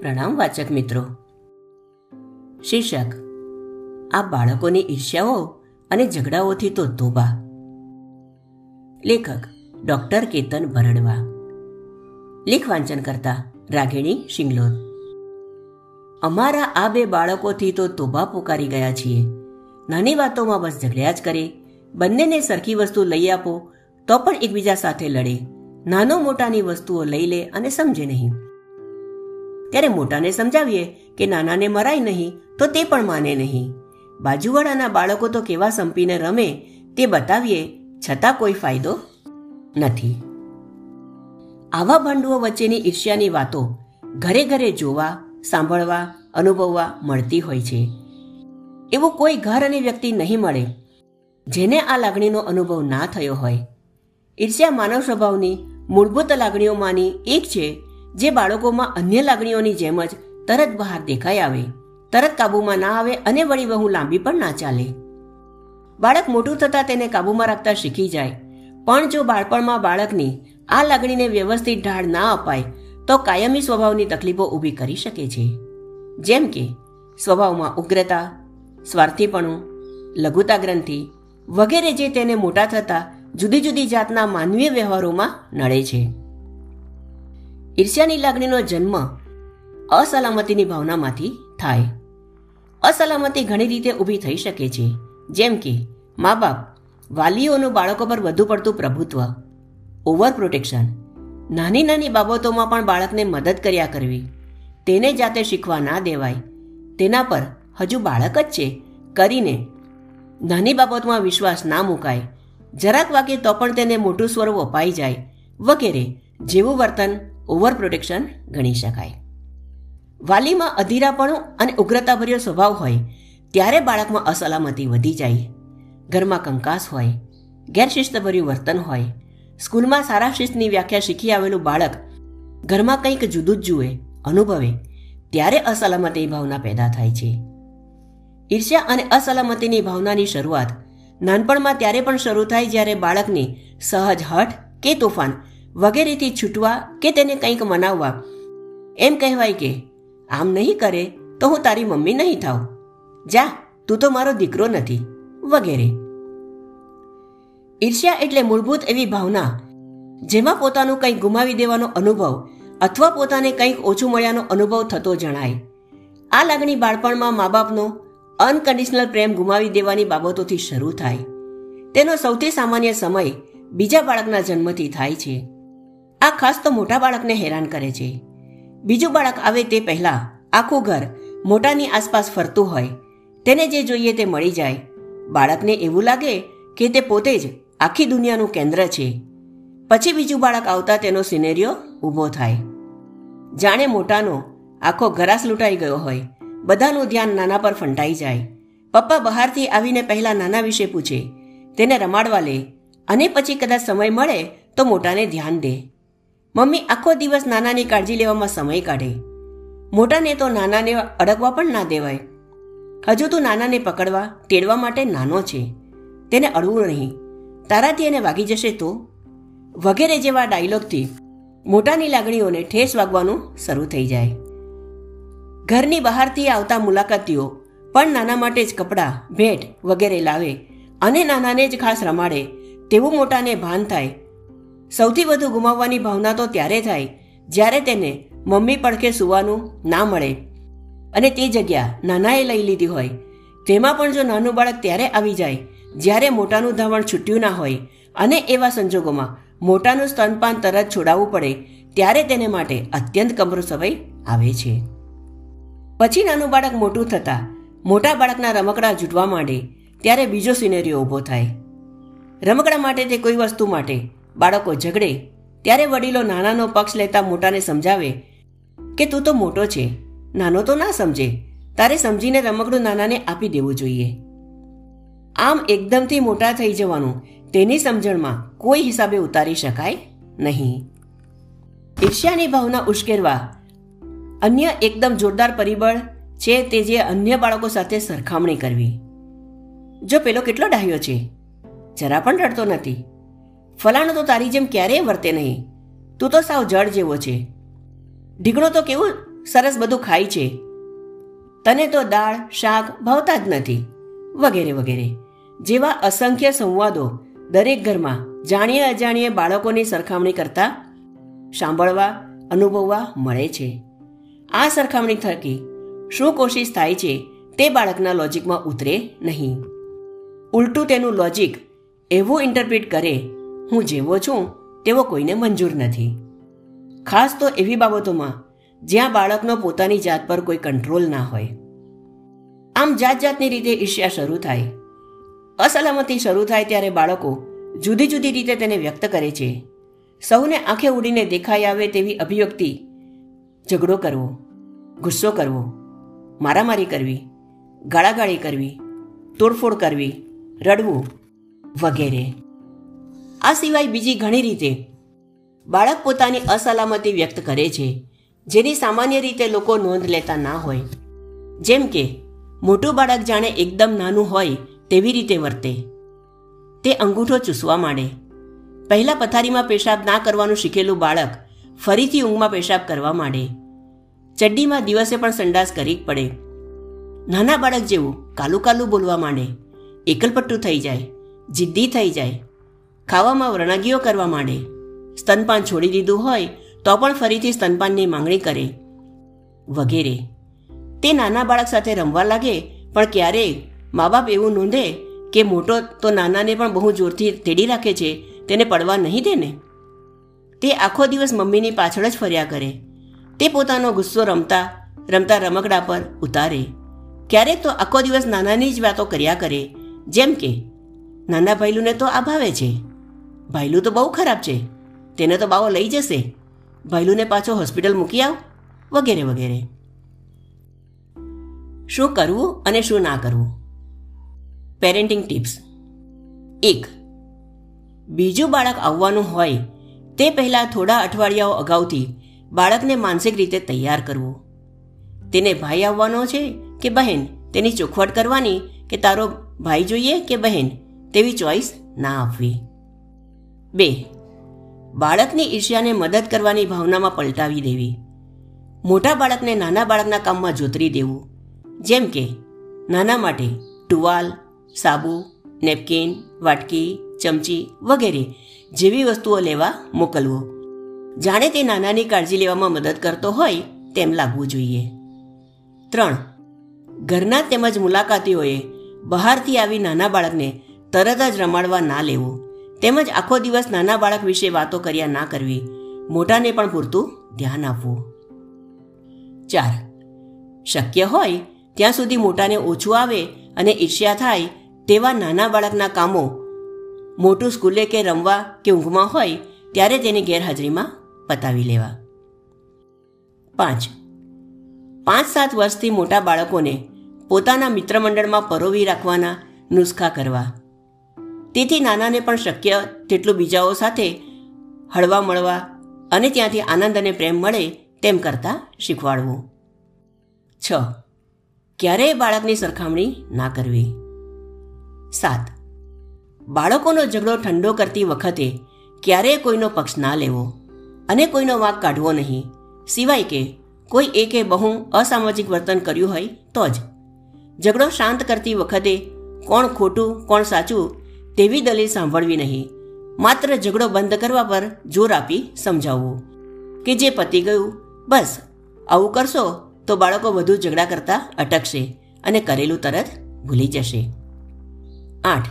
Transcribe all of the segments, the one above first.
પ્રણામ વાચક મિત્રો. શીર્ષક, આ બાળકોની ઈર્ષ્યાઓ અને ઝઘડાઓથી તો તોબા લેખક, ડોક્ટર કેતન ભરડવા. લેખ વાંચન કરતા રાગિણી શિંગલોદ અમારા આ બે બાળકોથી તો તોબા પોકારી ગયા છીએ. નાની વાતોમાં બસ ઝઘડ્યા જ કરે. બંનેને સરખી વસ્તુ લઈ આપો તો પણ એકબીજા સાથે લડે. નાનો મોટાની વસ્તુઓ લઈ લે અને સમજે નહીં. ત્યારે મોટાને સમજાવીએ કે નાનાને મરાય નહીં, તો તે પણ માને નહીં. બાજુવાળાના બાળકો તો કેવા સંપીને રમે તે બતાવીએ, છતાં કોઈ ફાયદો નથી. આવા ભાંડુઓ વચ્ચેની ઈર્ષ્યાની વાતો ઘરે ઘરે જોવા, સાંભળવા, અનુભવવા મળતી હોય છે. એવું કોઈ ઘર અને વ્યક્તિ નહીં મળે, જેને આ લાગણીનો અનુભવ ના થયો હોય. ઈર્ષ્યા માનવ સ્વભાવની મૂળભૂત લાગણીઓમાંની એક છે જે બાળકોમાં અન્ય લાગણીઓની જેમ જ તરત બહાર દેખાઈ આવે, તરત કાબૂમાં ના આવે અને વળી બહુ લાંબી પણ ના ચાલે. બાળક મોટું થતાં તેને કાબૂમાં રાખતા શીખી જાય. પણ જો બાળપણમાં બાળકની આ લાગણીને વ્યવસ્થિત ઢાળ ના અપાય, તો કાયમી સ્વભાવની તકલીફો ઊભી કરી શકે છે. જેમ કે, સ્વભાવમાં ઉગ્રતા, સ્વાર્થીપણું, લઘુતા ગ્રંથિ વગેરે જે તેને મોટા થતા જુદી જુદી જાતના માનવીય વ્યવહારોમાં નડે છે. ઈર્ષ્યાની લાગણીનો જન્મ અસલામતીની ભાવનામાંથી થાય. અસલામતી ઘણી રીતે ઊભી થઈ શકે છે, જેમ કે મા બાપ વાલીઓનું બાળકો પર વધુ પડતું પ્રભુત્વ ઓવર પ્રોટેક્શન નાની નાની બાબતોમાં પણ બાળકને મદદ કર્યા કરવી. તેને જાતે શીખવા ના દેવાય. તેના પર હજુ બાળક જ છે. કરીને નાની બાબતમાં વિશ્વાસ ના મુકાય. જરાક વાગે તો પણ તેને મોટું સ્વરૂપ અપાઈ જાય. વગેરે જેવું વર્તન ઓવર પ્રોટેક્શન ગણી શકાય. વાલીમાં અધીરાપણું અને ઉગ્રતાભર્યો સ્વભાવ હોય, ત્યારે બાળકમાં અસલામતી વધી જાય. ઘરમાં કંકાસ હોય, ગેરશિસ્તભર્યું વર્તન હોય, સ્કૂલમાં સારા શિસ્તની વ્યાખ્યા શીખી આવેલું બાળક ઘરમાં કંઈક જુદું જ જુએ, અનુભવે, ત્યારે અસલામતી ભાવના પેદા થાય છે. ઈર્ષ્યા અને અસલામતીની ભાવનાની શરૂઆત નાનપણમાં ત્યારે પણ શરૂ થાય જ્યારે બાળકની સહજ હઠ કે તોફાન વગેરેથી છૂટવા કે તેને કંઈક મનાવવા. એમ કહેવાય કે, આમ નહીં કરે તો હું તારી મમ્મી નહીં થાઉં. જા, તું તો મારો દીકરો નથી. વગેરે. ઈર્ષ્યા એટલે મૂળભૂત એવી ભાવના, જેમાં પોતાનું કંઈક ગુમાવી દેવાનો અનુભવ અથવા પોતાને કંઈક ઓછું મળ્યાનો અનુભવ થતો જણાય. આ લાગણી બાળપણમાં મા બાપનો અનકન્ડિશનલ પ્રેમ ગુમાવી દેવાની બાબતોથી શરૂ થાય. તેનો સૌથી સામાન્ય સમય બીજા બાળકના જન્મથી થાય છે. આ ખાસ તો મોટા બાળકને હેરાન કરે છે. બીજું બાળક આવે તે પહેલાં આખું ઘર મોટાની આસપાસ ફરતું હોય. તેને જે જોઈએ તે મળી જાય. બાળકને એવું લાગે કે તે પોતે જ આખી દુનિયાનું કેન્દ્ર છે. પછી બીજું બાળક આવતા તેનો સિનેરિયો ઊભો થાય. જાણે મોટાનો આખો ઘરાસ લૂંટાઈ ગયો હોય. બધાનું ધ્યાન નાના પર ફંટાઈ જાય. પપ્પા બહારથી આવીને પહેલા નાના વિશે પૂછે. તેને રમાડવા લે. અને પછી કદાચ સમય મળે તો મોટાને ધ્યાન દે. મમ્મી આખો દિવસ નાનાની કાળજી લેવામાં સમય કાઢે. મોટાને તો નાનાને અડકવા પણ ના દેવાય. હજુ તું નાનાને પકડવા, તેડવા માટે નાનો છે. તેને અડવું નહીં. તારાથી એને વાગી જશે તો? વગેરે જેવા ડાયલોગથી મોટાની લાગણીઓને ઠેસ વાગવાનું શરૂ થઈ જાય. ઘરની બહારથી આવતા મુલાકાતીઓ પણ નાના માટે જ કપડાં, ભેટ વગેરે લાવે અને નાનાને જ ખાસ રમાડે, તેવું મોટાને ભાન થાય સૌથી વધુ ગુમાવવાની ભાવના તો ત્યારે થાય જ્યારે તેને મમ્મી પડખે સૂવાનું ના મળે. અને તે જગ્યા નાનાએ લઈ લીધી હોય. તેમાં પણ જો નાનું બાળક ત્યારે આવી જાય, જ્યારે મોટાનું ધાવણ છૂટ્યું ના હોય અને એવા સંજોગોમાં મોટાનું સ્તનપાન તરત છોડાવવું પડે, ત્યારે તેને માટે અત્યંત કમરો સમય આવે છે. પછી નાનું બાળક મોટું થતાં મોટા બાળકના રમકડા જૂટવા માંડે, ત્યારે બીજો સિનેરિયો ઊભો થાય. રમકડા માટે તે કોઈ વસ્તુ માટે બાળકો ઝઘડે, ત્યારે વડીલો નાનાનો પક્ષ લેતા મોટાને સમજાવે કે તું તો મોટો છે, નાનો તો ના સમજે, તારે સમજીને રમકડું નાનાને આપી દેવું જોઈએ. આમ એકદમથી મોટા થઈ જવાનું, તેની સમજણમાં કોઈ હિસાબે ઉતારી શકાય નહીં. ઈર્ષ્યાની ભાવના ઉશ્કેરવા, અન્ય એકદમ જોરદાર પરિબળ છે તે જે અન્ય બાળકો સાથે સરખામણી કરવી. જો પેલો કેટલો ડાહ્યો છે, જરા પણ રડતો નથી. ફલાણો તો તારી જેમ ક્યારેય વર્તે નહીં. તું તો સાવ જળ જેવો છે. ઢીકણો તો કેવું સરસ બધું ખાય છે. તને તો દાળ, શાક ભાવતા જ નથી. વગેરે વગેરે. જેવા અસંખ્ય સંવાદો દરેક ઘરમાં જાણીએ અજાણીએ બાળકોની સરખામણી કરતા સાંભળવા, અનુભવવા મળે છે. આ સરખામણી થકી શું કોશિશ થાય છે તે બાળકના લોજિકમાં ઉતરે નહીં. ઉલટું તેનું લોજિક એવું ઇન્ટરપ્રિટ કરે હું જેવો છું તેવો કોઈને મંજૂર નથી. ખાસ તો એવી બાબતોમાં જ્યાં બાળકનો પોતાની જાત પર કોઈ કંટ્રોલ ના હોય. આમ જાત જાતની રીતે ઈર્ષ્યા શરૂ થાય. અસલામતી શરૂ થાય ત્યારે બાળકો જુદી જુદી રીતે તેને વ્યક્ત કરે છે. સૌને આંખે ઉડીને દેખાઈ આવે તેવી અભિવ્યક્તિ, ઝઘડો કરવો, ગુસ્સો કરવો, મારામારી કરવી, ગાળાગાળી કરવી, તોડફોડ કરવી, રડવું વગેરે. આ સિવાય બીજી ઘણી રીતે બાળક પોતાની અસલામતી વ્યક્ત કરે છે, જેની સામાન્ય રીતે લોકો નોંધ લેતા ના હોય. જેમ કે, મોટું બાળક જાણે એકદમ નાનું હોય તેવી રીતે વર્તે. તે અંગૂઠો ચૂસવા માંડે. પહેલાં પથારીમાં પેશાબ ના કરવાનું શીખેલું બાળક ફરીથી ઊંઘમાં પેશાબ કરવા માંડે. ચડ્ડીમાં દિવસે પણ સંડાસ કરી પડે. નાના બાળક જેવું કાલું કાલું બોલવા માંડે. એકલપટ્ટું થઈ જાય, જિદ્દી થઈ જાય ખાવામાં વરણાગીઓ કરવા માંડે. સ્તનપાન છોડી દીધું હોય, તો પણ ફરીથી સ્તનપાનની માંગણી કરે. વગેરે. તે નાના બાળક સાથે રમવા લાગે, પણ ક્યારેય મા બાપ એવું નોંધે કે મોટો તો નાનાને પણ બહુ જોરથી તેડી રાખે છે, તેને પડવા નહીં દે ને? તે આખો દિવસ મમ્મીની પાછળ જ ફર્યા કરે. તે પોતાનો ગુસ્સો રમતા રમતા રમકડા પર ઉતારે. ક્યારેક તો આખો દિવસ નાનાની જ વાતો કર્યા કરે. જેમ કે, નાના ભાઈલુને તો આ ભાવે છે. ભાઈલું તો બહુ ખરાબ છે. તેને તો બાવો લઈ જશે. ભાઈલુને પાછો હોસ્પિટલ મૂકી આવ. વગેરે વગેરે. શું કરવું અને શું ના કરવું? પેરેન્ટિંગ ટિપ્સ એક, બીજું બાળક આવવાનું હોય તે પહેલાં થોડા અઠવાડિયાઓ અગાઉથી બાળકને માનસિક રીતે તૈયાર કરવું. તેને ભાઈ આવવાનો છે કે બહેન? તેની ચોખવટ કરવાની કે તારો ભાઈ જોઈએ કે બહેન? તેવી ચોઈસ ના આપવી. બે. બાળકની ઈર્ષ્યાને મદદ કરવાની ભાવનામાં પલટાવી દેવી. મોટા બાળકને નાના બાળકના કામમાં જોતરી દેવું. જેમ કે, નાના માટે ટુવાલ, સાબુ, નેપકિન, વાટકી, ચમચી વગેરે જેવી વસ્તુઓ લેવા મોકલવો. જાણે તે નાનાની કાળજી લેવામાં મદદ કરતો હોય તેમ લાગવું જોઈએ. ત્રણ. ઘરના તેમજ મુલાકાતીઓએ બહારથી આવી નાના બાળકને તરત જ રમાડવા ના લેવું. તેમજ આખો દિવસ નાના બાળક વિશે વાતો કર્યા ના કરવી. મોટાને પણ પૂરતું ધ્યાન આપવું. ચાર. શક્ય હોય ત્યાં સુધી મોટાને ઓછું આવે અને ઈર્ષ્યા થાય તેવા નાના બાળકના કામો મોટું સ્કૂલે કે રમવા કે ઊંઘમાં હોય ત્યારે તેની ગેરહાજરીમાં પતાવી લેવા. પાંચ. પાંચ સાત વર્ષથી મોટા બાળકોને પોતાના મિત્રમંડળમાં પરોવી રાખવાના નુસ્ખા કરવા. તેથી નાનાને પણ શક્ય તેટલું બીજાઓ સાથે હળવા મળવા અને ત્યાંથી આનંદ અને પ્રેમ મળે તેમ કરતાં શીખવાડવું. છ. ક્યારેય બાળકની સરખામણી ના કરવી. સાત. બાળકોનો ઝઘડો ઠંડો કરતી વખતે ક્યારેય કોઈનો પક્ષ ના લેવો અને કોઈનો વાંક કાઢવો નહીં. સિવાય કે કોઈ એકે બહુ અસામાજિક વર્તન કર્યું હોય તો જ. ઝઘડો શાંત કરતી વખતે કોણ ખોટું, કોણ સાચું તેવી દલીલ સાંભળવી નહીં. માત્ર ઝઘડો બંધ કરવા પર જોર આપી સમજાવવું. કે જે પતી ગયું, બસ, આવું કરશો તો બાળકો વધુ ઝઘડા કરતા અટકશે અને કરેલું તરત ભૂલી જશે. આઠ.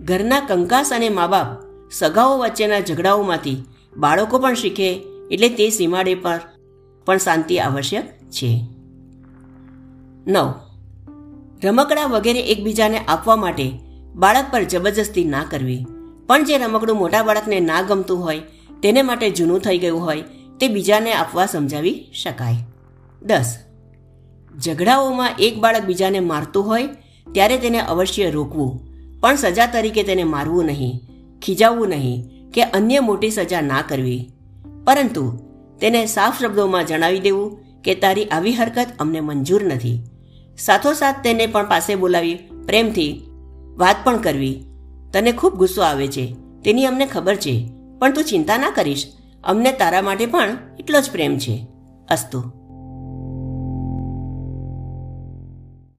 ઘરના કંકાસ અને મા બાપ સગાઓ વચ્ચેના ઝઘડાઓમાંથી બાળકો પણ શીખે એટલે તે સીમાડે પર પણ શાંતિ આવશ્યક છે. નવ. રમકડા વગેરે એકબીજાને આપવા માટે બાળક પર જબરજસ્તી ના કરવી. પણ જે રમકડું મોટા બાળકને ના ગમતું હોય, તેને માટે જૂનું થઈ ગયું હોય, તે બીજાને આપવા સમજાવી શકાય. દસ. ઝઘડાઓમાં એક બાળક બીજાને મારતું હોય, ત્યારે તેને અવશ્ય રોકવું. પણ સજા તરીકે તેને મારવું નહીં, ખીજાવવું નહીં કે અન્ય મોટી સજા ના કરવી. પરંતુ તેને સાફ શબ્દોમાં જણાવી દેવું કે તારી આવી હરકત અમને મંજૂર નથી. સાથોસાથ તેને પણ પાસે બોલાવી પ્રેમથી વાત પણ કરવી. તને ખૂબ ગુસ્સો આવે છે. તેની અમને ખબર છે. પણ તું ચિંતા ના કરીશ. અમને તારા માટે પણ એટલો જ પ્રેમ છે. અસ્તુ.